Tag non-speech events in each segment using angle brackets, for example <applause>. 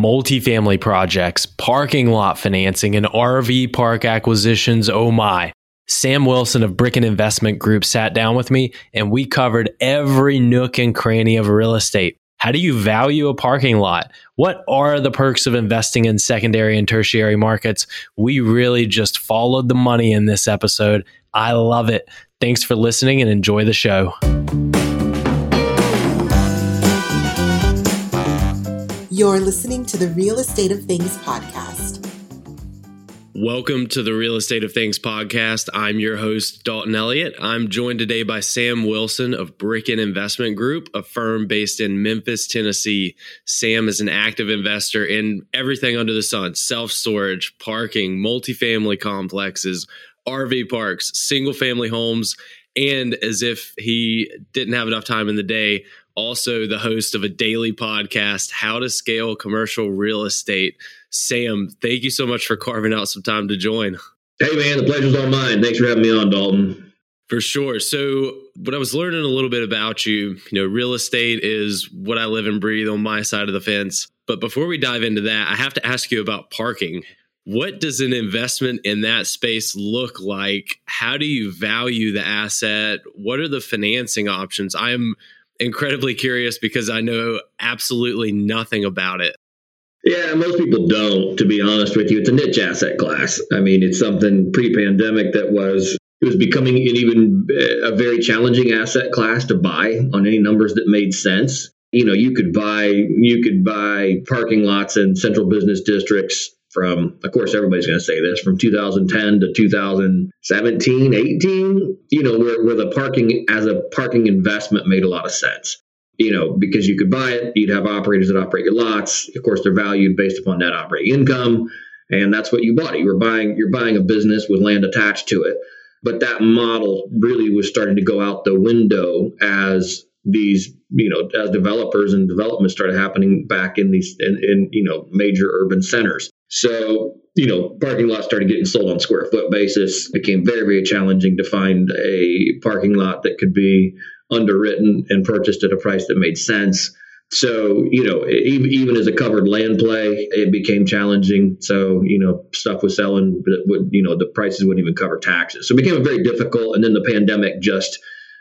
multifamily projects, parking lot financing, and RV park acquisitions. Oh my. Sam Wilson of Bricken Investment Group sat down with me and we covered every nook and cranny of real estate. How do you value a parking lot? What are the perks of investing in secondary and tertiary markets? We really just followed the money in this episode. I love it. Thanks for listening and enjoy the show. You're listening to the Real Estate of Things podcast. Welcome to the Real Estate of Things podcast. I'm your host, Dalton Elliott. I'm joined today by Sam Wilson of Bricken Investment Group, a firm based in Memphis, Tennessee. Sam is an active investor in everything under the sun self storage, parking, multifamily complexes, RV parks, single family homes, and as if he didn't have enough time in the day, also the host of a daily podcast, How to Scale Commercial Real Estate. Sam, thank you so much for carving out some time to join. Hey, man, the pleasure's all mine. Thanks for having me on, Dalton. For sure. So, what I was learning a little bit about you, you know, real estate is what I live and breathe on my side of the fence. But before we dive into that, I have to ask you about parking. What does an investment in that space look like? How do you value the asset? What are the financing options? I am incredibly curious because I know absolutely nothing about it. Yeah, most people don't, to be honest with you. It's a niche asset class. I mean, it's something pre pandemic that was. It was becoming an even eh, a very challenging asset class to buy on any numbers that made sense. You know, you could buy you could buy parking lots in central business districts from, of course, everybody's going to say this, from 2010 to 2017, 18, you know, where, where the parking as a parking investment made a lot of sense. You know, because you could buy it, you'd have operators that operate your lots. Of course, they're valued based upon net operating income, and that's what you bought. You were buying you're buying a business with land attached to it. But that model really was starting to go out the window as these you know as developers and development started happening back in these in, in you know major urban centers so, you know, parking lots started getting sold on square foot basis. It became very, very challenging to find a parking lot that could be underwritten and purchased at a price that made sense. So, you know, even, even as a covered land play, it became challenging. So, you know, stuff was selling, but would, you know, the prices wouldn't even cover taxes. So it became very difficult. And then the pandemic just,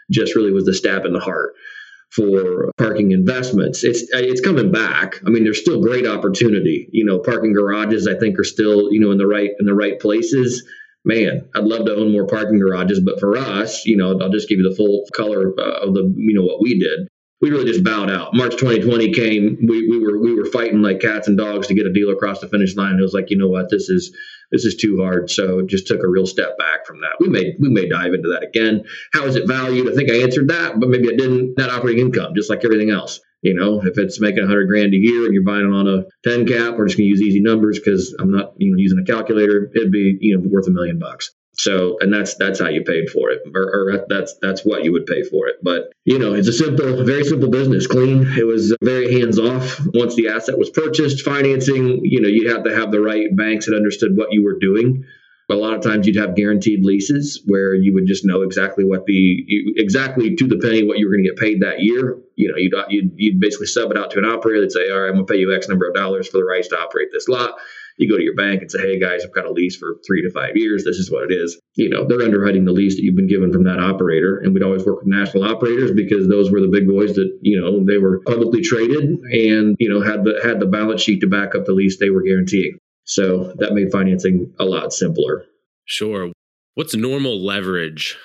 just really was the stab in the heart for parking investments. It's it's coming back. I mean, there's still great opportunity. You know, parking garages I think are still you know in the right in the right places. Man, I'd love to own more parking garages, but for us, you know, I'll just give you the full color uh, of the you know what we did. We really just bowed out. March 2020 came. We, we were we were fighting like cats and dogs to get a deal across the finish line. It was like, you know what, this is this is too hard. So just took a real step back from that. We may we may dive into that again. How is it valued? I think I answered that, but maybe I didn't. Net operating income, just like everything else. You know, if it's making 100 grand a year and you're buying it on a 10 cap, we're just going to use easy numbers because I'm not you know using a calculator. It'd be you know worth a million bucks. So, and that's that's how you paid for it, or, or, that's that's what you would pay for it. But you know, it's a simple, very simple business. Clean. It was very hands off. Once the asset was purchased, financing. You know, you'd have to have the right banks that understood what you were doing. But a lot of times you'd have guaranteed leases where you would just know exactly what the exactly to the penny what you were going to get paid that year. You know, you'd, you'd you'd basically sub it out to an operator. They'd say, all right, I'm going to pay you X number of dollars for the rights to operate this lot you go to your bank and say, hey guys, I've got a lease for three to five years. This is what it is. You know, they're underwriting the lease that you've been given from that operator. And we'd always work with national operators because those were the big boys that, you know, they were publicly traded and, you know, had the had the balance sheet to back up the lease they were guaranteeing. So that made financing a lot simpler. Sure. What's normal leverage?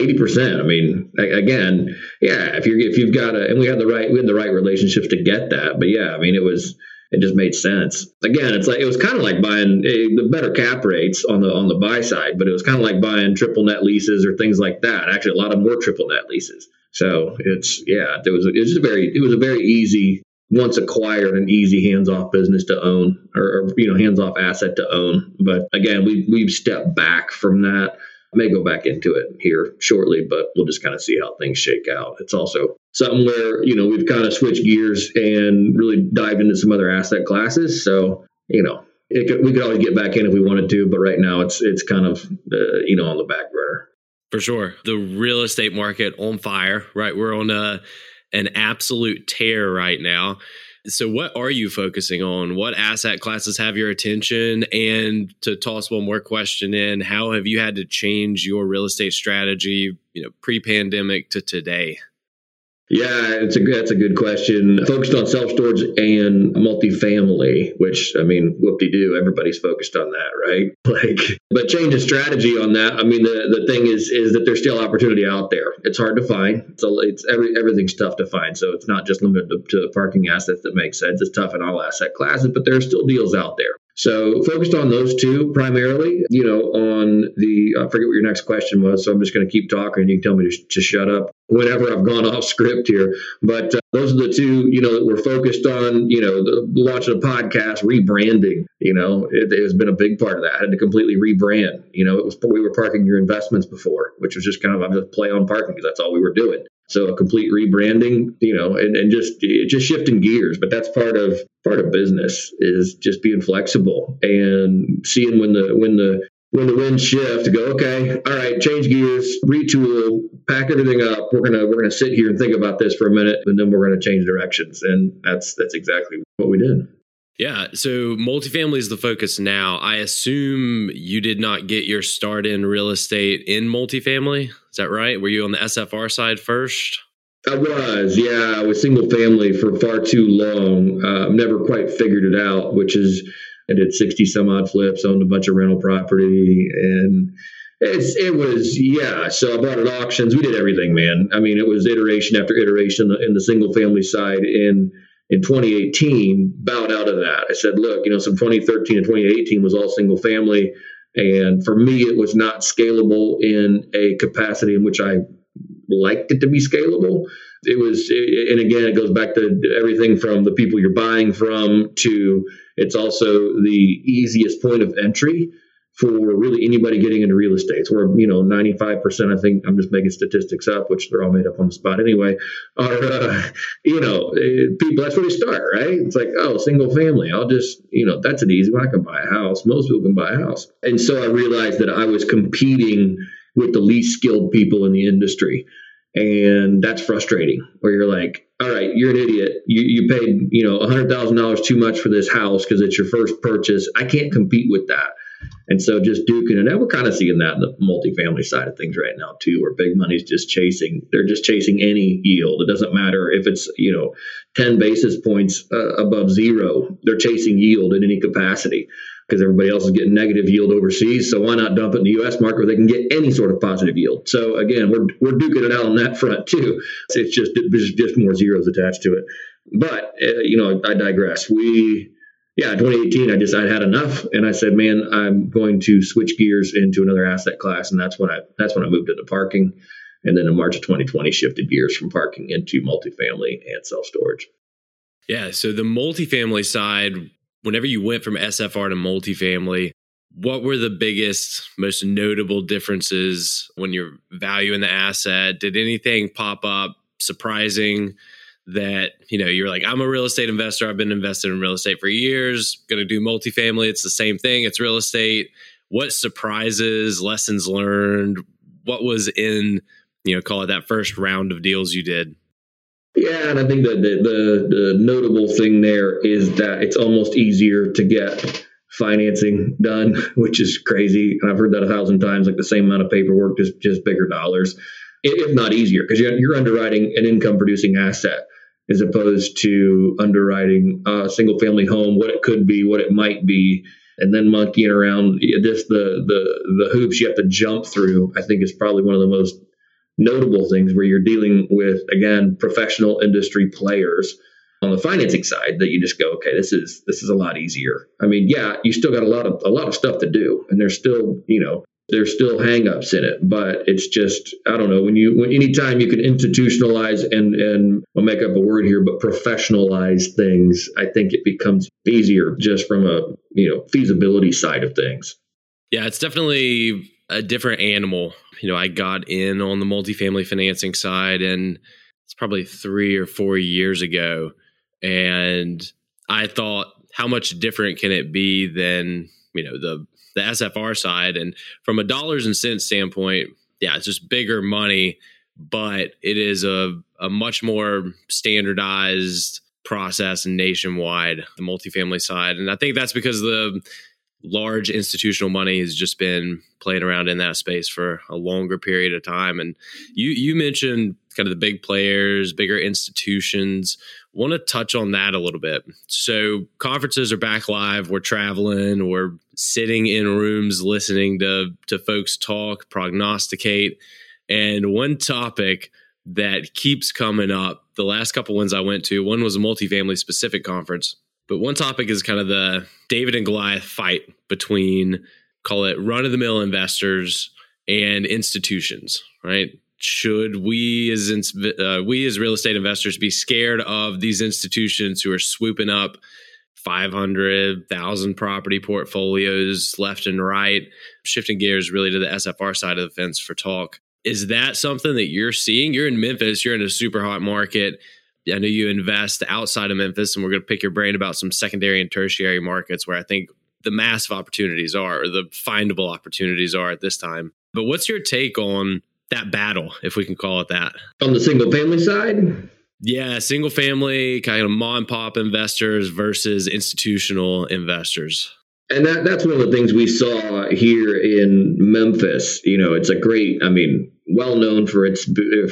Eighty percent. I mean, again, yeah. If you're if you've got a, and we had the right we had the right relationships to get that, but yeah, I mean, it was it just made sense. Again, it's like it was kind of like buying a, the better cap rates on the on the buy side, but it was kind of like buying triple net leases or things like that. Actually, a lot of more triple net leases. So it's yeah, there was it was very it was a very easy once acquired an easy hands off business to own or, or you know hands off asset to own. But again, we we've stepped back from that may go back into it here shortly, but we'll just kind of see how things shake out. It's also something where, you know, we've kind of switched gears and really dived into some other asset classes. So, you know, could, we could always get back in if we wanted to, but right now it's it's kind of uh, you know on the back burner. For sure, the real estate market on fire. Right, we're on a an absolute tear right now. So, what are you focusing on? What asset classes have your attention? And to toss one more question in, how have you had to change your real estate strategy, you know, pre-pandemic to today? Yeah, it's a that's a good question. Focused on self storage and multifamily, which I mean, whoop de doo, everybody's focused on that, right? <laughs> Like, but change of strategy on that. I mean, the the thing is is that there's still opportunity out there. It's hard to find. So it's every everything's tough to find. So it's not just limited to, to parking assets that make sense. It's tough in all asset classes, but there are still deals out there. So focused on those two primarily, you know, on the, I forget what your next question was. So I'm just going to keep talking and you can tell me to, to shut up whenever I've gone <laughs> off script here. But uh, those are the two, you know, that we're focused on, you know, the launch of the podcast, rebranding, you know, it, it, has been a big part of that. I had to completely rebrand, you know, it was, we were parking your investments before, which was just kind of, I'm just play on parking because that's all we were doing. So a complete rebranding, you know, and, and just just shifting gears. But that's part of part of business is just being flexible and seeing when the when the when the winds shift, go, okay, all right, change gears, retool, pack everything up. We're gonna we're gonna sit here and think about this for a minute, and then we're gonna change directions. And that's that's exactly what we did. Yeah. So multifamily is the focus now. I assume you did not get your start in real estate in multifamily. Is that right? Were you on the SFR side first? I was, yeah. I was single family for far too long. Uh, never quite figured it out, which is I did 60 some odd flips, owned a bunch of rental property, and it's, it was, yeah. So I bought at auctions. We did everything, man. I mean, it was iteration after iteration in the single family side. And in 2018 bowed out of that. I said, look, you know, some 2013 and 2018 was all single family. And for me, it was not scalable in a capacity in which I liked it to be scalable. It was, and again, it goes back to everything from the people you're buying from to it's also the easiest point of entry for really anybody getting into real estate. Where you know 95%, I think I'm just making statistics up, which they're all made up on the spot anyway. Are uh, you know eh, people? That's where they start, right? It's like oh, single family. I'll just you know that's an easy one. I can buy a house. Most people can buy a house, and so I realized that I was competing with the least skilled people in the industry. And that's frustrating where you're like, all right, you're an idiot. You, you paid, you know, $100,000 too much for this house because it's your first purchase. I can't compete with that. And so just duking it out, we're kind of seeing that in the multifamily side of things right now too, where big money's just chasing, they're just chasing any yield. It doesn't matter if it's, you know, 10 basis points uh, above zero, they're chasing yield in any capacity because everybody else is getting negative yield overseas. So why not dump it in the US market where they can get any sort of positive yield? So again, we're, we're duking it out on that front too. It's just, there's just more zeros attached to it. But, uh, you know, I digress. We, yeah, 2018, I just I had enough, and I said, man, I'm going to switch gears into another asset class, and that's when I that's when I moved into parking, and then in March of 2020, shifted gears from parking into multifamily and self storage. Yeah, so the multifamily side, whenever you went from SFR to multifamily, what were the biggest, most notable differences when you're valuing the asset? Did anything pop up surprising? That you know you're like i'm a real estate investor. I've been invested in real estate for years. Going to do multifamily. It's the same thing. It's real estate. What surprises lessons learned what was in you know call it that first round of deals you did? Yeah and i think that the, the, the notable thing there is that it's almost easier to get financing done <laughs> which is crazy. And i've heard that a thousand times like the same amount of paperwork just just bigger dollars. If not easier because you're, you're underwriting an income producing asset as opposed to underwriting a single family home, what it could be, what it might be, and then monkeying around. Just the the the hoops you have to jump through. I think is probably one of the most notable things where you're dealing with again professional industry players on the financing side that you just go okay this is this is a lot easier i mean yeah you still got a lot of a lot of stuff to do and there's still you know there's still hangups in it, but it's just I don't know when you when anytime you can institutionalize and and I'll make up a word here, but professionalize things, I think it becomes easier just from a you know feasibility side of things. Yeah, it's definitely a different animal. You know, I got in on the multifamily financing side, and it's probably three or four years ago, and I thought, how much different can it be than you know the the SFR side. And from a dollars and cents standpoint, yeah, it's just bigger money, but it is a, a much more standardized process nationwide, the multifamily side. And I think that's because the large institutional money has just been playing around in that space for a longer period of time. And you you mentioned kind of the big players, bigger institutions. Want to touch on that a little bit. So conferences are back live. We're traveling. We're sitting in rooms listening to to folks talk, prognosticate. And one topic that keeps coming up, the last couple ones I went to, one was a multifamily specific conference but one topic is kind of the David and Goliath fight between, call it run of the mill investors and institutions, right? Should we as uh, we as real estate investors be scared of these institutions who are swooping up 500,000 property portfolios left and right, shifting gears really to the SFR side of the fence for talk? Is that something that you're seeing? You're in Memphis, you're in a super hot market I know you invest outside of Memphis, and we're going to pick your brain about some secondary and tertiary markets where I think the massive opportunities are, or the findable opportunities are at this time. But what's your take on that battle, if we can call it that? On the single family side? Yeah, single family kind of mom and pop investors versus institutional investors. And that, that's one of the things we saw here in Memphis. You know, it's a great, I mean, well known for its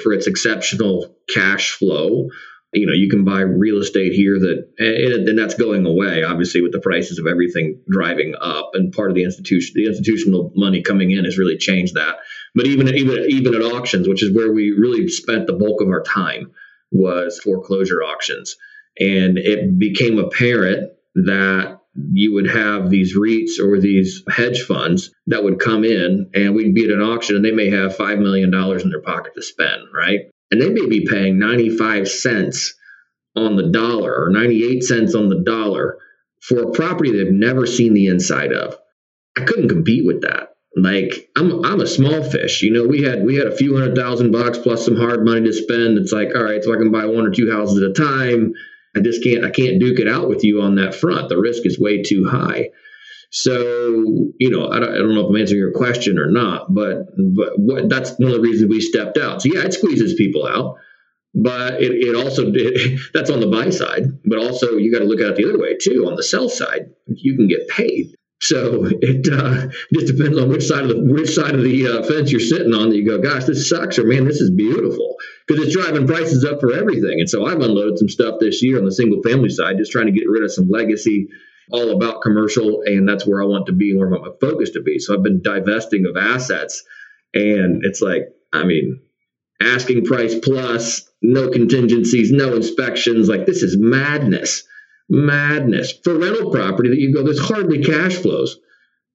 for its exceptional cash flow you know you can buy real estate here that and, and, that's going away obviously with the prices of everything driving up and part of the institution the institutional money coming in has really changed that but even even even at auctions which is where we really spent the bulk of our time was foreclosure auctions and it became apparent that you would have these REITs or these hedge funds that would come in and we'd be at an auction and they may have $5 million in their pocket to spend, right? and they may be paying 95 cents on the dollar or 98 cents on the dollar for a property they've never seen the inside of. I couldn't compete with that. Like I'm I'm a small fish. You know, we had we had a few hundred thousand bucks plus some hard money to spend. It's like, all right, so I can buy one or two houses at a time. I just can't I can't duke it out with you on that front. The risk is way too high. So, you know, I don't, I don't, know if I'm answering your question or not, but but what, that's one of the reasons we stepped out. So yeah, it squeezes people out, but it, it also it, <laughs> that's on the buy side, but also you got to look at it the other way too. On the sell side, you can get paid. So it uh, just depends on which side of the which side of the uh, fence you're sitting on. That you go, gosh, this sucks, or man, this is beautiful, because it's driving prices up for everything. And so I've unloaded some stuff this year on the single family side, just trying to get rid of some legacy all about commercial, and that's where I want to be, where I want my focus to be. So I've been divesting of assets, and it's like, I mean, asking price plus, no contingencies, no inspections. Like this is madness, madness for rental property that you go. There's hardly cash flows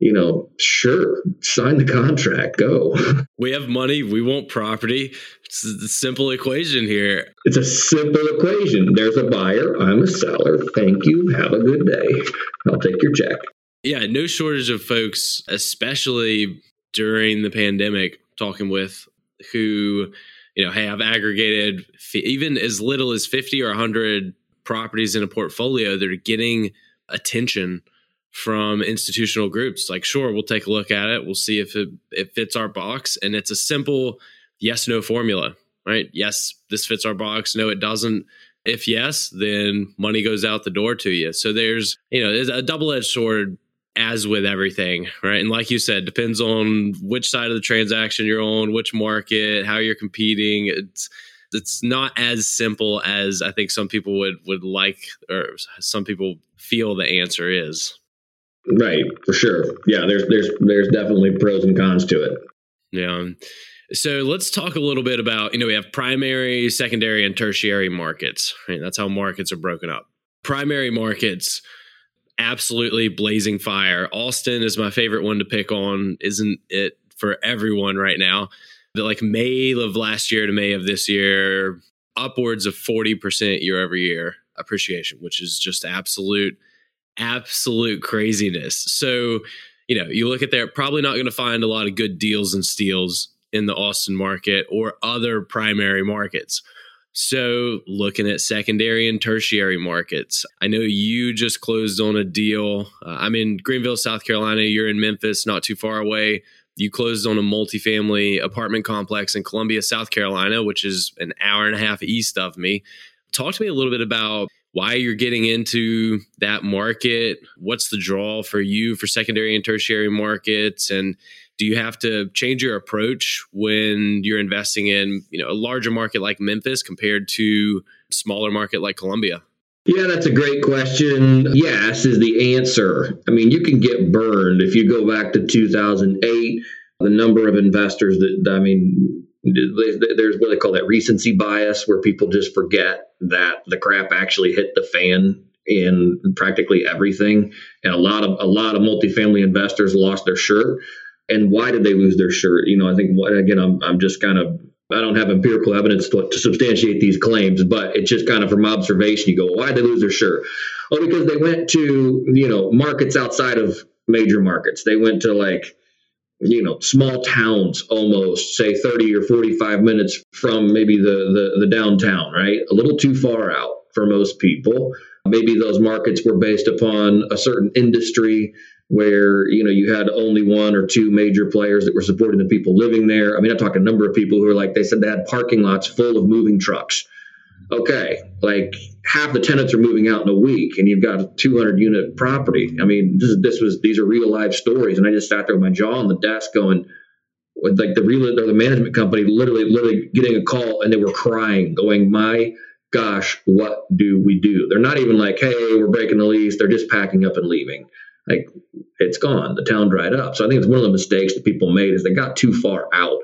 you know, sure, sign the contract, go. <laughs> We have money, we want property. It's a simple equation here. It's a simple equation. There's a buyer, I'm a seller. Thank you. Have a good day. I'll take your check. Yeah, no shortage of folks, especially during the pandemic, talking with who, you know, hey, I've aggregated even as little as 50 or 100 properties in a portfolio that are getting attention from institutional groups. Like, sure, we'll take a look at it. We'll see if it, it fits our box. And it's a simple yes no formula, right? Yes, this fits our box. No, it doesn't. If yes, then money goes out the door to you. So there's, you know, there's a double edged sword as with everything, right? And like you said, depends on which side of the transaction you're on, which market, how you're competing. It's, it's not as simple as I think some people would would like or some people feel the answer is. Right, for sure. Yeah, there's there's there's definitely pros and cons to it. Yeah. So let's talk a little bit about, you know, we have primary, secondary, and tertiary markets. Right? That's how markets are broken up. Primary markets, absolutely blazing fire. Austin is my favorite one to pick on, isn't it for everyone right now? But like May of last year to May of this year, upwards of 40% year over year appreciation, which is just absolute absolute craziness. So, you know, you look at there, probably not going to find a lot of good deals and steals in the Austin market or other primary markets. So, looking at secondary and tertiary markets, I know you just closed on a deal. Uh, I'm in Greenville, South Carolina. You're in Memphis, not too far away. You closed on a multifamily apartment complex in Columbia, South Carolina, which is an hour and a half east of me. Talk to me a little bit about why you're getting into that market. What's the draw for you for secondary and tertiary markets? And do you have to change your approach when you're investing in you know a larger market like Memphis compared to smaller market like Columbia? Yeah, that's a great question. Yes, is the answer. I mean, you can get burned if you go back to 2008. The number of investors that I mean, there's what they call that recency bias, where people just forget that the crap actually hit the fan in practically everything, and a lot of a lot of multifamily investors lost their shirt. And why did they lose their shirt? You know, I think again, I'm I'm just kind of I don't have empirical evidence to, to, substantiate these claims, but it's just kind of from observation. You go, why did they lose their shirt? Oh, because they went to you know markets outside of major markets. They went to like you know small towns almost say 30 or 45 minutes from maybe the, the the downtown right a little too far out for most people maybe those markets were based upon a certain industry where you know you had only one or two major players that were supporting the people living there i mean i talk to a number of people who are like they said they had parking lots full of moving trucks okay, like half the tenants are moving out in a week and you've got a 200 unit property. I mean, this, is, this was, these are real life stories. And I just sat there with my jaw on the desk going, with like the real, or the management company literally, literally getting a call and they were crying going, my gosh, what do we do? They're not even like, Hey, we're breaking the lease. They're just packing up and leaving like it's gone. The town dried up. So I think it's one of the mistakes that people made is they got too far out.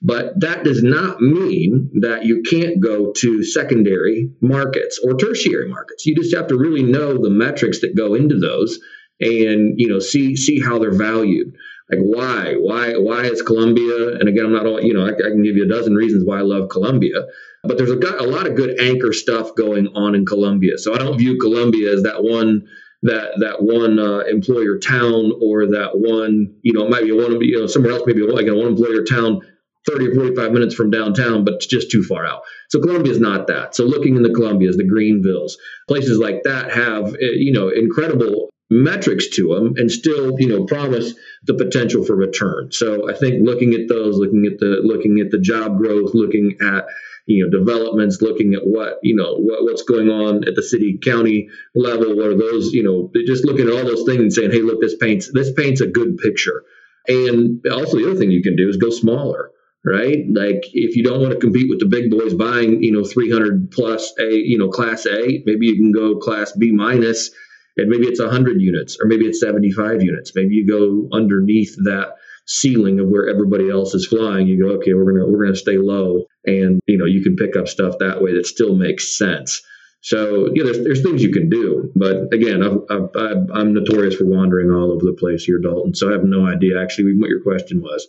But that does not mean that you can't go to secondary markets or tertiary markets. You just have to really know the metrics that go into those and you know see see how they're valued. Like why why why is Columbia? And again, I'm not all you know. I, I can give you a dozen reasons why I love Columbia, but there's a, a lot of good anchor stuff going on in Columbia. So I don't view Columbia as that one that that one uh, employer town or that one you know it might be one you know somewhere else maybe like a one employer town 30 or 45 minutes from downtown but it's just too far out. So columbia is not that. So looking in the columbias the greenvilles places like that have eh, you know incredible metrics to them and still you know promise the potential for return. So i think looking at those looking at the looking at the job growth looking at you know developments looking at what you know what, what's going on at the city county level what are those you know just looking at all those things and saying hey look this paints this paints a good picture. And also the other thing you can do is go smaller right? Like if you don't want to compete with the big boys buying you know 300 plus a you know class a maybe you can go class b minus and maybe it's 100 units or maybe it's 75 units maybe you go underneath that ceiling of where everybody else is flying, you go, okay, we're gonna we're gonna stay low, and you know you can pick up stuff that way that still makes sense. So yeah, there's there's things you can do, but again, i am notorious for wandering all over the place here, Dalton. So I have no idea actually what your question was.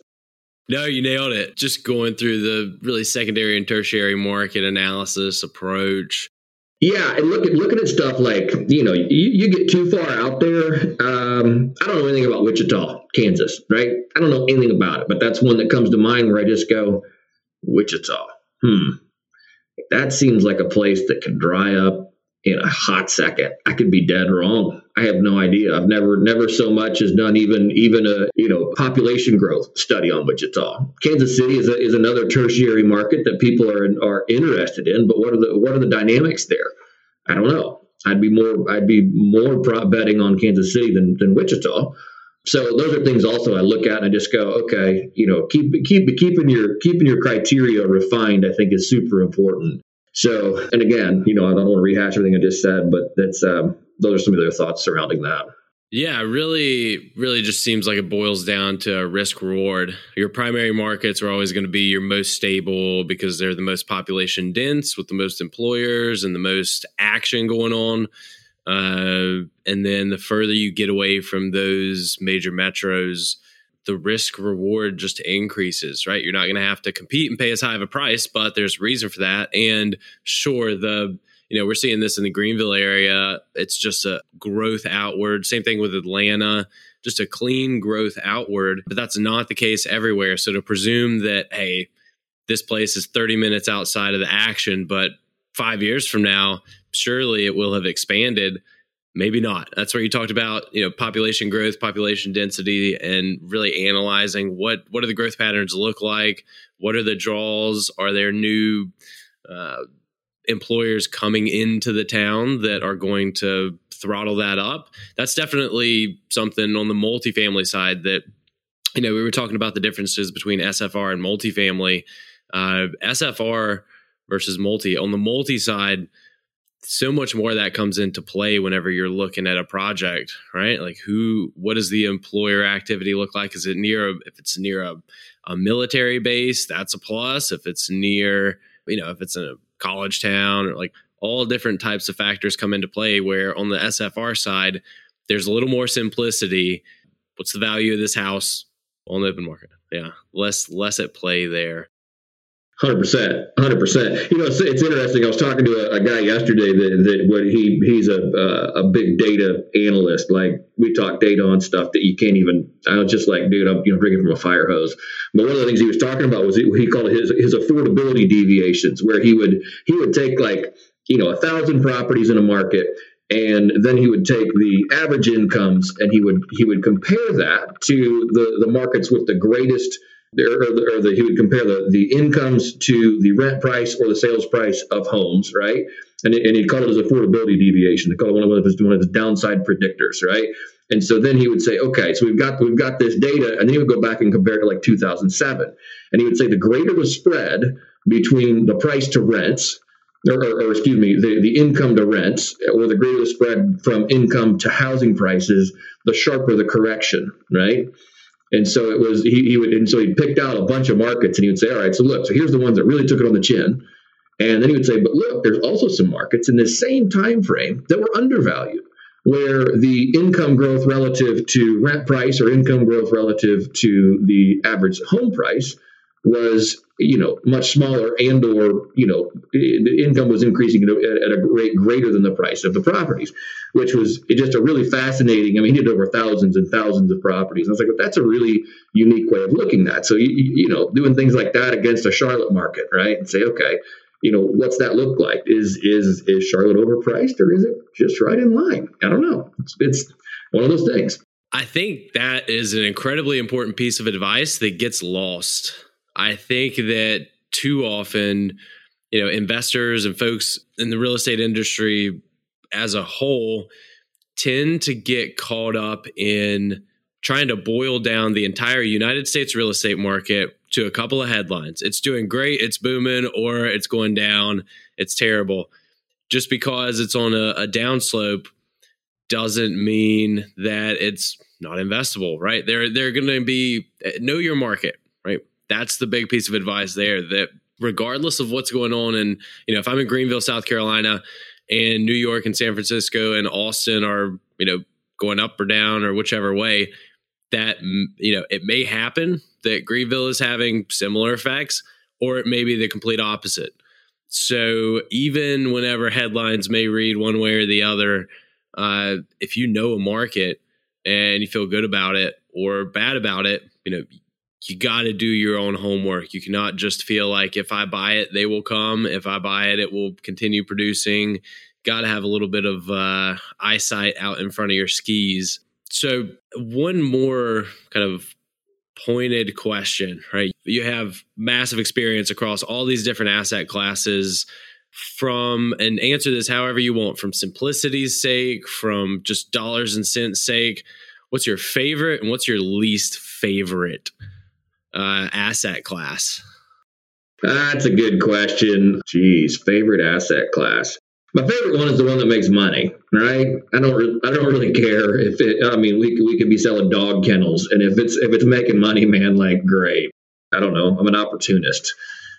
No, you nailed it. Just going through the really secondary and tertiary market analysis approach. Yeah, and look at looking at stuff like you know you, you get too far out there. Um, I don't know anything about Wichita, Kansas, right? I don't know anything about it, but that's one that comes to mind where I just go, Wichita. Hmm, that seems like a place that could dry up in a hot second. I could be dead wrong. I have no idea. I've never never so much as done even even a you know population growth study on Wichita. Kansas City is a, is another tertiary market that people are are interested in. But what are the what are the dynamics there? I don't know. I'd be more I'd be more betting on Kansas City than than Wichita. So those are things also I look at and I just go, okay, you know, keep keep keeping your keeping your criteria refined. I think is super important. So, and again, you know, I don't want to rehash everything I just said, but that's um, those are some of their thoughts surrounding that. Yeah, really, really just seems like it boils down to risk reward. Your primary markets are always going to be your most stable because they're the most population dense with the most employers and the most action going on. Uh, and then the further you get away from those major metros, the risk reward just increases, right? You're not going to have to compete and pay as high of a price, but there's reason for that. And sure, the you know we're seeing this in the Greenville area. It's just a growth outward. Same thing with Atlanta, just a clean growth outward. But that's not the case everywhere. So to presume that hey, this place is 30 minutes outside of the action, but five years from now, surely it will have expanded maybe not. That's where you talked about, you know, population growth, population density, and really analyzing what what do the growth patterns look like? What are the draws? Are there new uh, employers coming into the town that are going to throttle that up. That's definitely something on the multifamily side that, you know, we were talking about the differences between SFR and multifamily. Uh, SFR versus multi. On the multi side, so much more that comes into play whenever you're looking at a project, right? Like who, what does the employer activity look like? Is it near, a, if it's near a, a military base, that's a plus. If it's near, you know, if it's in a college town or like all different types of factors come into play where on the SFR side, there's a little more simplicity. What's the value of this house on the open market? Yeah, less less at play there. Hundred percent, hundred percent. You know, it's, it's, interesting. I was talking to a, a guy yesterday that, that what he he's a uh, a big data analyst. Like we talk data on stuff that you can't even. I was just like, dude, I'm you know drinking from a fire hose. But one of the things he was talking about was he, he called his his affordability deviations, where he would he would take like you know a thousand properties in a market and then he would take the average incomes and he would he would compare that to the the markets with the greatest or, the, or the, he would compare the, the incomes to the rent price or the sales price of homes, right? And, and he called it his affordability deviation. He called it one of his one of his downside predictors, right? And so then he would say, okay, so we've got we've got this data, and then he would go back and compare to like 2007, and he would say the greater the spread between the price to rents, or, or, or excuse me, the, the income to rents, or the greater the spread from income to housing prices, the sharper the correction, right? And so it was he, he would and so he picked out a bunch of markets and he would say, all right, so look, so here's the ones that really took it on the chin. And then he would say, but look, there's also some markets in the same time frame that were undervalued, where the income growth relative to rent price or income growth relative to the average home price was you know much smaller and or you know the income was increasing at a rate greater than the price of the properties which was just a really fascinating i mean he did over thousands and thousands of properties. And i was like well, that's a really unique way of looking at so you, you know doing things like that against a charlotte market right? And say okay you know what's that look like? Is is is charlotte overpriced or is it just right in line? I don't know. It's, it's one of those things. I think that is an incredibly important piece of advice that gets lost I think that too often, you know, investors and folks in the real estate industry as a whole tend to get caught up in trying to boil down the entire United States real estate market to a couple of headlines. It's doing great, it's booming, or it's going down, it's terrible. Just because it's on a, a downslope doesn't mean that it's not investable, right? They're they're going to be know your market? That's the big piece of advice there that regardless of what's going on and you know if i'm in greenville south carolina and new york and san francisco and austin are you know going up or down or whichever way that you know it may happen that greenville is having similar effects or it may be the complete opposite. So even whenever headlines may read one way or the other uh, if you know a market and you feel good about it or bad about it you know you got to do your own homework. You cannot just feel like if I buy it, they will come. If I buy it, it will continue producing. Got to have a little bit of uh, eyesight out in front of your skis. So, one more kind of pointed question, right? You have massive experience across all these different asset classes from and answer this however you want from simplicity's sake, from just dollars and cents sake. What's your favorite and what's your least favorite uh, asset class? That's a good question. Geez, favorite asset class. My favorite one is the one that makes money, right? I don't, re- I don't really care if it. I mean, we we could be selling dog kennels, and if it's if it's making money, man, like great. I don't know. I'm an opportunist,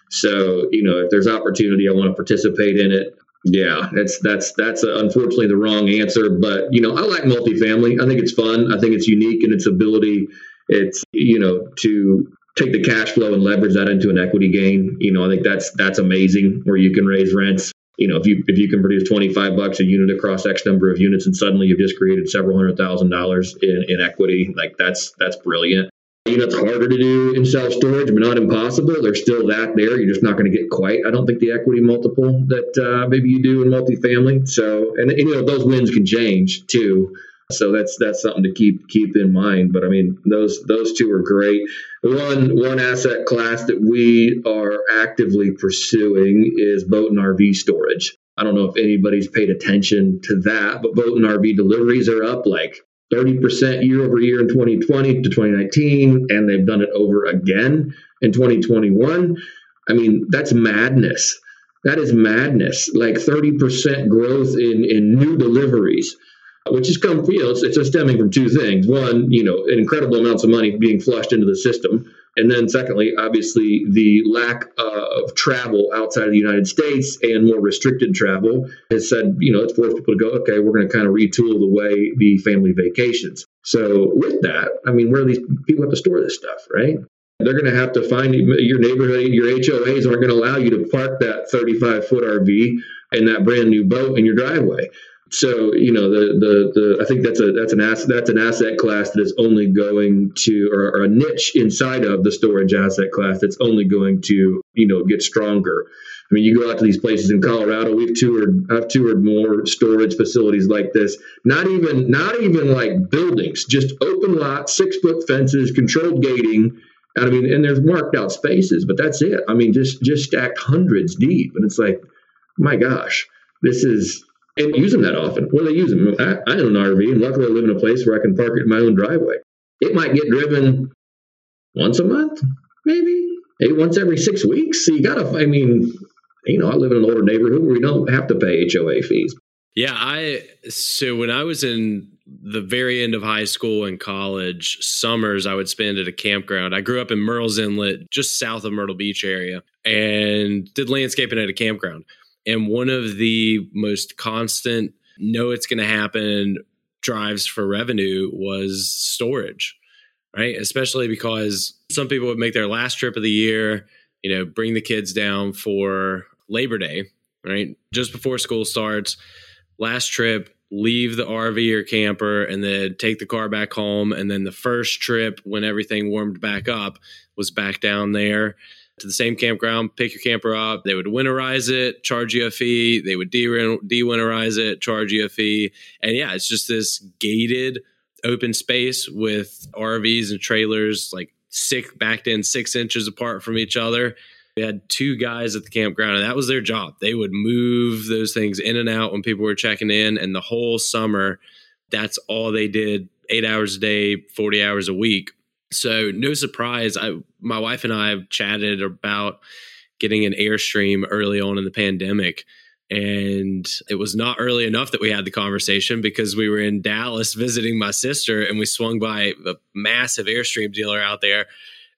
so you know, if there's opportunity, I want to participate in it. Yeah, that's that's that's uh, unfortunately the wrong answer, but you know, I like multifamily. I think it's fun. I think it's unique in its ability. It's you know to take the cash flow and leverage that into an equity gain. You know, I think that's that's amazing where you can raise rents. You know, if you if you can produce twenty five bucks a unit across X number of units, and suddenly you've just created several hundred thousand dollars in, in equity, like that's that's brilliant. You know, it's harder to do in self storage, but not impossible. There's still that there. You're just not going to get quite. I don't think the equity multiple that uh, maybe you do in multifamily. So, and you know, those wins can change too So that's that's something to keep keep in mind. But I mean, those those two are great. One one asset class that we are actively pursuing is boat and RV storage. I don't know if anybody's paid attention to that, but boat and RV deliveries are up like 30% year over year in 2020 to 2019, and they've done it over again in 2021. I mean, that's madness. That is madness. Like 30% growth in, in new deliveries which is come, you know, it's, it's stemming from two things. One, you know, incredible amounts of money being flushed into the system. And then, secondly, obviously, the lack uh, of travel outside of the United States and more restricted travel has said, you know, it's forced people to go, okay, we're going to kind of retool the way the family vacations. So, with that, I mean, where these people have to store this stuff, right? They're going to have to find your neighborhood, your HOAs aren't going to allow you to park that 35 foot RV and that brand new boat in your driveway. So you know the, the the I think that's a that's an asset that's an asset class that is only going to or, or, a niche inside of the storage asset class that's only going to you know get stronger. I mean, you go out to these places in Colorado. We've toured I've toured more storage facilities like this. Not even not even like buildings, just open lots, six foot fences, controlled gating. And I mean, and there's marked out spaces, but that's it. I mean, just just stacked hundreds deep, and it's like, my gosh, this is and use them that often. What do they use them? I, I own an RV, and luckily I live in a place where I can park it in my own driveway. It might get driven once a month, maybe, maybe once every six weeks. So you gotta, I mean, you know, I live in an older neighborhood where we don't have to pay HOA fees. Yeah, I so when I was in the very end of high school and college, summers I would spend at a campground. I grew up in Murrells Inlet, just south of Myrtle Beach area, and did landscaping at a campground. And one of the most constant, know it's going to happen drives for revenue was storage, right? Especially because some people would make their last trip of the year, you know, bring the kids down for Labor Day, right? Just before school starts, last trip, leave the RV or camper and then take the car back home. And then the first trip, when everything warmed back up, was back down there to the same campground, pick your camper up. They would winterize it, charge you a fee. They would de winterize it, charge you a fee. And yeah, it's just this gated open space with RVs and trailers like six backed in six inches apart from each other. We had two guys at the campground, and that was their job. They would move those things in and out when people were checking in. And the whole summer, that's all they did eight hours a day, 40 hours a week so no surprise, I my wife and I have chatted about getting an airstream early on in the pandemic. And it was not early enough that we had the conversation because we were in Dallas visiting my sister and we swung by a massive airstream dealer out there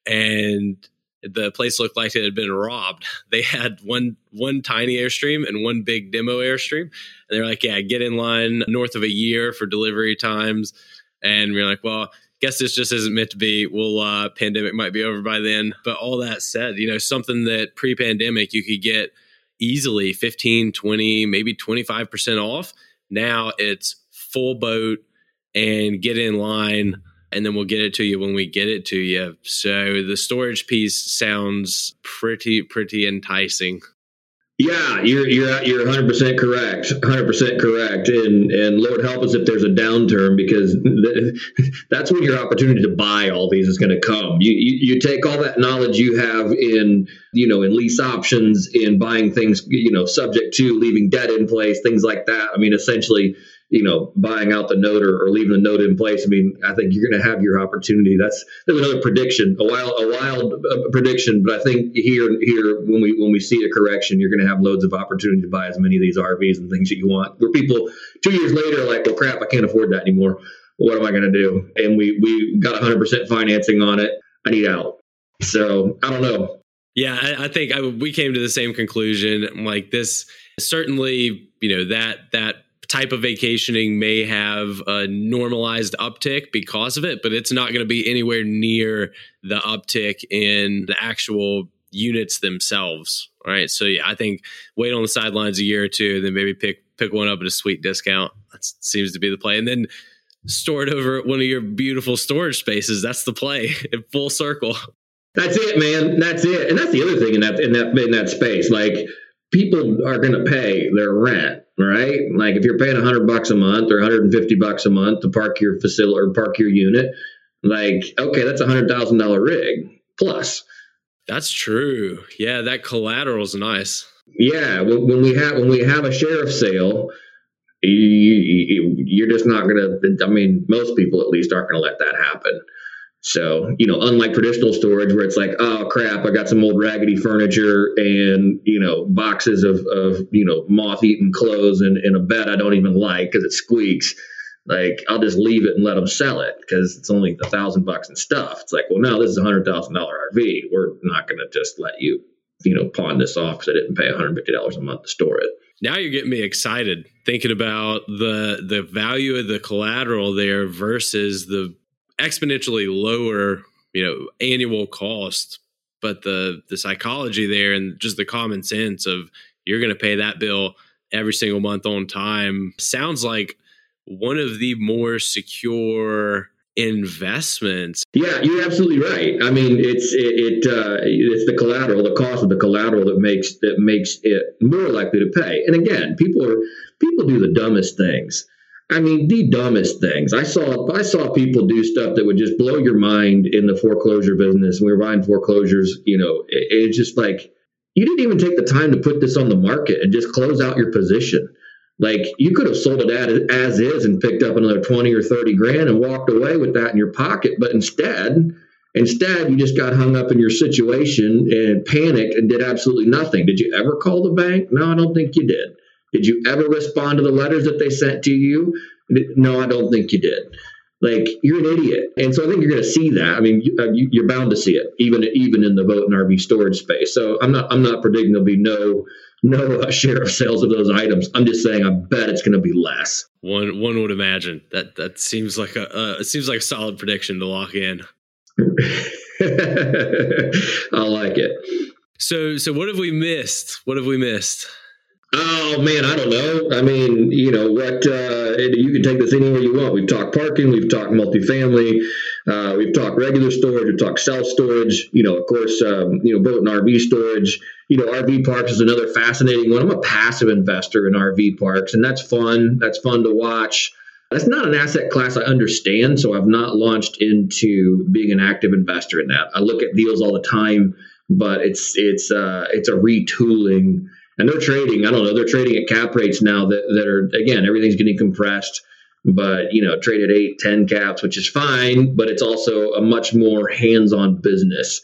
and the place looked like it had been robbed. <laughs> They had one one tiny airstream and one big demo airstream. And they're like, Yeah, get in line north of a year for delivery times. And we we're like, Well, guess this just isn't meant to be. Well, uh, pandemic might be over by then. But all that said, you know, something that pre pandemic you could get easily 15, 20, maybe 25% off. Now it's full boat and get in line and then we'll get it to you when we get it to you. So the storage piece sounds pretty, pretty enticing. Yeah, you're you're you're 100 percent correct, 100 percent correct, and and Lord help us if there's a downturn because <laughs> that's when your opportunity to buy all these is going to come. You, you you take all that knowledge you have in you know in lease options, in buying things you know subject to leaving debt in place, things like that. I mean, essentially you know, buying out the note or, or leaving the note in place. I mean, I think you're going to have your opportunity. That's there's another prediction, a wild, a wild uh, prediction, but I think here, here when we when we see a correction, you're going to have loads of opportunity to buy as many of these RVs and things that you want. Where people two years later are like, well, crap, I can't afford that anymore. What am I going to do? And we we got 100% financing on it. I need out. So I don't know. Yeah, I, I think I, we came to the same conclusion. Like this, certainly, you know that that type of vacationing may have a normalized uptick because of it, but it's not going to be anywhere near the uptick in the actual units themselves. All right. So yeah, I think wait on the sidelines a year or two, then maybe pick pick one up at a sweet discount. That seems to be the play. And then store it over at one of your beautiful storage spaces. That's the play <laughs> in full circle. That's it, man. That's it. And that's the other thing in that in that in that space. Like people are going to pay their rent right? Like if you're paying 100 bucks a month or 150 bucks a month to park your facility or park your unit, like okay, that's a hundred thousand dollar rig plus. That's true. Yeah, that collateral is nice. Yeah, when, when we have when we have a sheriff sale, you, are just not gonna. I mean, most people at least aren't gonna let that happen. So, you know, unlike traditional storage where it's like, oh crap, I got some old raggedy furniture and, you know, boxes of, of you know, moth eaten clothes and, and a bed I don't even like because it squeaks. Like, I'll just leave it and let them sell it because it's only a thousand bucks and stuff. It's like, well, no, this is a hundred thousand dollar RV. We're not going to just let you, you know, pawn this off because I didn't pay $150 a month to store it. Now you're getting me excited thinking about the the value of the collateral there versus the exponentially lower, you know, annual cost, but the the psychology there and just the common sense of you're going to pay that bill every single month on time sounds like one of the more secure investments. Yeah, you're absolutely right. I mean, it's it, it uh, it's the collateral, the cost of the collateral that makes that makes it more likely to pay. And again, people are people do the dumbest things. I mean, the dumbest things. I saw I saw people do stuff that would just blow your mind in the foreclosure business. We were buying foreclosures, you know, it, it's just like you didn't even take the time to put this on the market and just close out your position. Like you could have sold it as, as is and picked up another 20 or 30 grand and walked away with that in your pocket. But instead, instead you just got hung up in your situation and panicked and did absolutely nothing. Did you ever call the bank? No, I don't think you did. Did you ever respond to the letters that they sent to you? No, I don't think you did. Like you're an idiot, and so I think you're going to see that. I mean, uh, you, are bound to see it, even even in the boat and RV storage space. So I'm not I'm not predicting there'll be no no uh, share of sales of those items. I'm just saying I bet it's going to be less. One one would imagine that that seems like a uh, it seems like a solid prediction to lock in. <laughs> I like it. So so what have we missed? What have we missed? Oh man, I don't know. I mean, you know what? Uh, you can take this anywhere you want. We've talked parking, we've talked multifamily, uh, we've talked regular storage, we've talked self storage. You know, of course, um, you know, boat and RV storage. You know, RV parks is another fascinating one. I'm a passive investor in RV parks, and that's fun. That's fun to watch. That's not an asset class I understand, so I've not launched into being an active investor in that. I look at deals all the time, but it's it's uh, it's a retooling and they're trading. I don't know. They're trading at cap rates now that that are again everything's getting compressed, but you know trade at eight, ten caps, which is fine, but it's also a much more hands-on business.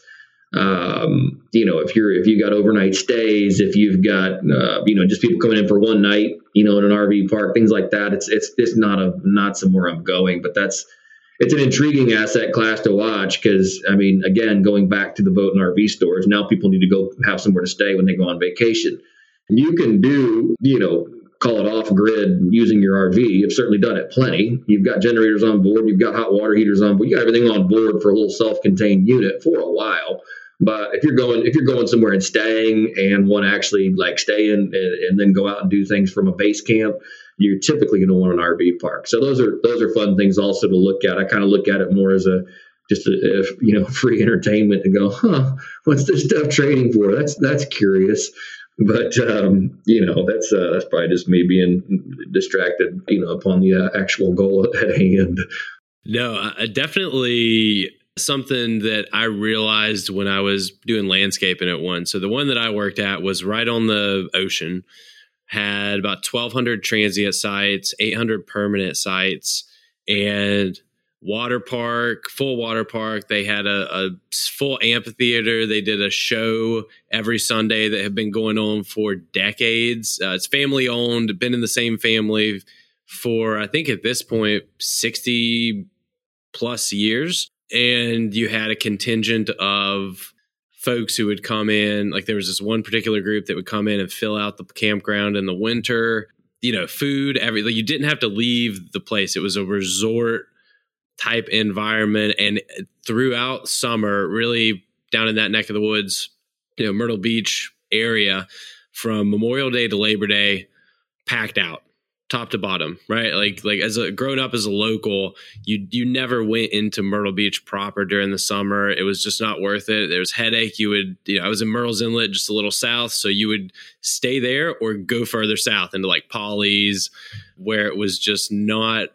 Um, you know, if you're if you got overnight stays, if you've got uh, you know just people coming in for one night, you know, in an RV park, things like that. It's it's it's not a not somewhere I'm going, but that's it's an intriguing asset class to watch because I mean, again, going back to the boat and RV stores, now people need to go have somewhere to stay when they go on vacation you can do, you know, call it off grid using your RV. You've certainly done it plenty. You've got generators on board, you've got hot water heaters on board, you got everything on board for a little self-contained unit for a while. But if you're going if you're going somewhere and staying and want to actually like stay in and, and then go out and do things from a base camp, you're typically going to want an RV park. So those are those are fun things also to look at. I kind of look at it more as a just a, a, you know <laughs> free entertainment to go, huh? What's this stuff trading for? That's that's curious but um, you know that's uh, that's probably just me being distracted you know upon the uh, actual goal at hand. No uh, definitely something that i realized when i was doing landscaping at one. So the one that i worked at was right on the ocean had about 1200 transient sites 800 permanent sites and water park, full water park. They had a, a, full amphitheater. They did a show every Sunday that had been going on for decades. Uh, it's family owned, been in the same family for, I think at this point, 60 plus years. And you had a contingent of folks who would come in. Like there was this one particular group that would come in and fill out the campground in the winter. You know, food, everything. You didn't have to leave the place. It was a resort type environment. And throughout summer, really down in that neck of the woods, you know, Myrtle Beach area from Memorial Day to Labor Day, packed out. top to bottom, right? Like like as a grown up as a local, you you never went into Myrtle Beach proper during the summer. It was just not worth it. There was headache. You would you know I was in Murrells Inlet, just a little south, so you would stay there or go further south into like Pawleys, where it was just not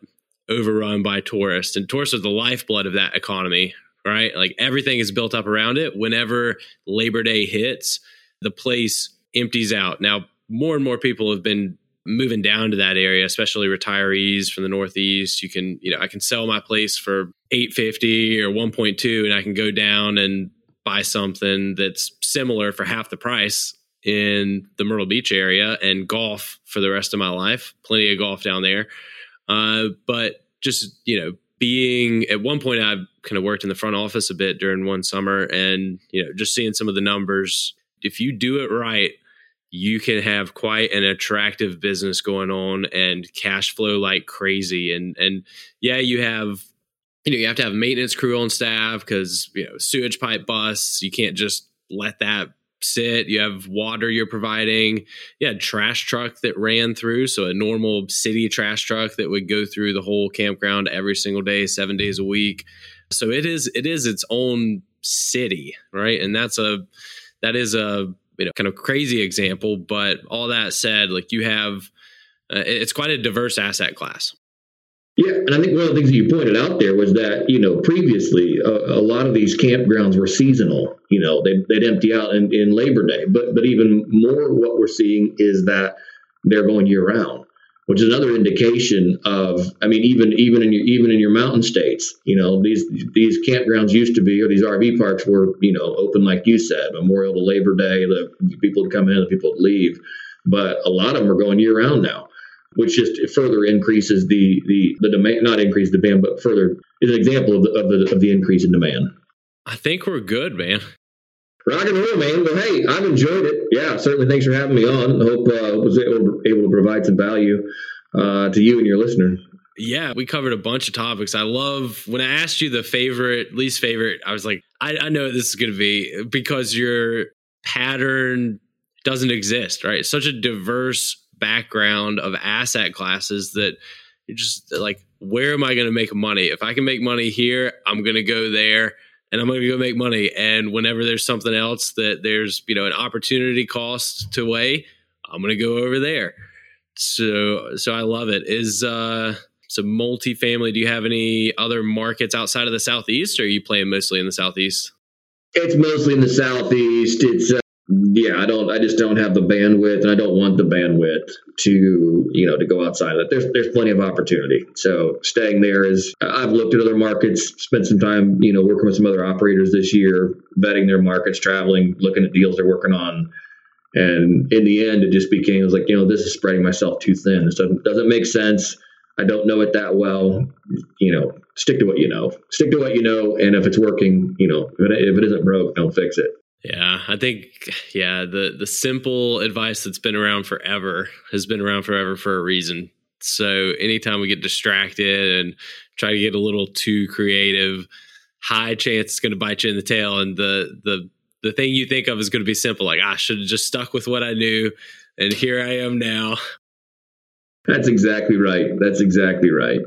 overrun by tourists. And tourists are the lifeblood of that economy, right? Like everything is built up around it. Whenever Labor Day hits, the place empties out. Now more and more people have been moving down to that area, especially retirees from the Northeast, you can, you know, I can sell my place for 850 or 1.2 and I can go down and buy something that's similar for half the price in the Myrtle Beach area and golf for the rest of my life. Plenty of golf down there. Uh, but just, you know, being at one point, I've kind of worked in the front office a bit during one summer and, you know, just seeing some of the numbers. If you do it right, you can have quite an attractive business going on and cash flow like crazy. And and yeah, you have you know you have to have maintenance crew on staff because you know sewage pipe busts. You can't just let that sit. You have water you're providing. You had trash truck that ran through. So a normal city trash truck that would go through the whole campground every single day, seven days a week. So it is it is its own city, right? And that's a that is a you know kind of crazy example but all that said like you have uh, it's quite a diverse asset class yeah, and I think one of the things that you pointed out there was that you know previously a, a lot of these campgrounds were seasonal. You know, they, would empty out in, in Labor Day, but but even more, what we're seeing is that they're going year round which is another indication of i mean even even in your even in your mountain states you know these these campgrounds used to be or these rv parks were you know open like you said memorial to labor day the people would come in the people would leave but a lot of them are going year round now which just further increases the the the demand not increase the demand but further is an example of the, of the of the increase in demand i think we're good man rock and roll, man. Well, hey, I've enjoyed it. Yeah, certainly. Thanks for having me on. I hope uh, was able, able to provide some value uh, to you and your listeners. Yeah, we covered a bunch of topics. I love when I asked you the favorite, least favorite. I was like, I, I know this is going to be because your pattern doesn't exist, right? It's such a diverse background of asset classes that you're just like, where am I going to make money? If I can make money here, I'm going to go there and I'm going to go make money. And whenever there's something else that there's, you know, an opportunity cost to weigh, I'm going to go over there. So, so I love it. Is, uh, so multifamily, do you have any other markets outside of the Southeast or are you playing mostly in the Southeast? It's mostly in the Southeast. It's, uh, yeah, I don't. I just don't have the bandwidth, and I don't want the bandwidth to you know to go outside of that. There's there's plenty of opportunity. So staying there is. I've looked at other markets, spent some time you know working with some other operators this year, vetting their markets, traveling, looking at deals they're working on, and in the end, it just became it was like you know this is spreading myself too thin. This doesn't doesn't make sense. I don't know it that well. You know, stick to what you know. Stick to what you know, and if it's working, you know, if it isn't broke, don't fix it. Yeah, I think yeah, the the simple advice that's been around forever has been around forever for a reason. So anytime we get distracted and try to get a little too creative, high chance it's going to bite you in the tail and the the the thing you think of is going to be simple like I should have just stuck with what I knew and here I am now. That's exactly right. That's exactly right.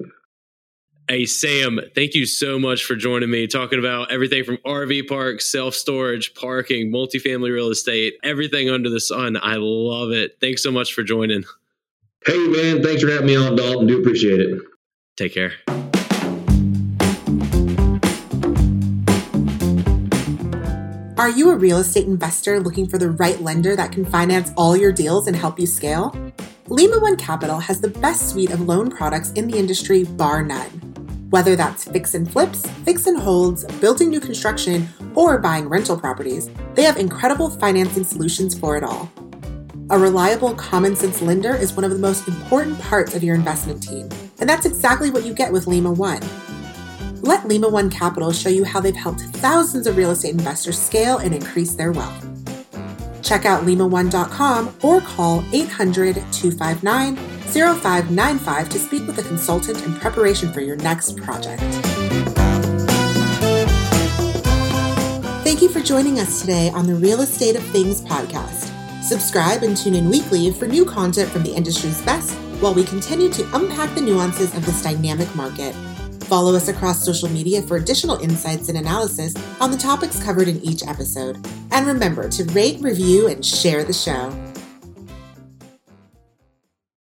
Hey, Sam, thank you so much for joining me talking about everything from RV parks, self storage, parking, multifamily real estate, everything under the sun. I love it. Thanks so much for joining. Hey, man. Thanks for having me on, Dalton. Do appreciate it. Take care. Are you a real estate investor looking for the right lender that can finance all your deals and help you scale? Lima One Capital has the best suite of loan products in the industry, bar none. Whether that's fix and flips, fix and holds, building new construction, or buying rental properties, they have incredible financing solutions for it all. A reliable, common sense lender is one of the most important parts of your investment team, and that's exactly what you get with Lima One. Let Lima One Capital show you how they've helped thousands of real estate investors scale and increase their wealth. Check out lima1.com or call 800 259 0595 to speak with a consultant in preparation for your next project. Thank you for joining us today on the Real Estate of Things podcast. Subscribe and tune in weekly for new content from the industry's best while we continue to unpack the nuances of this dynamic market. Follow us across social media for additional insights and analysis on the topics covered in each episode. And remember to rate, review, and share the show.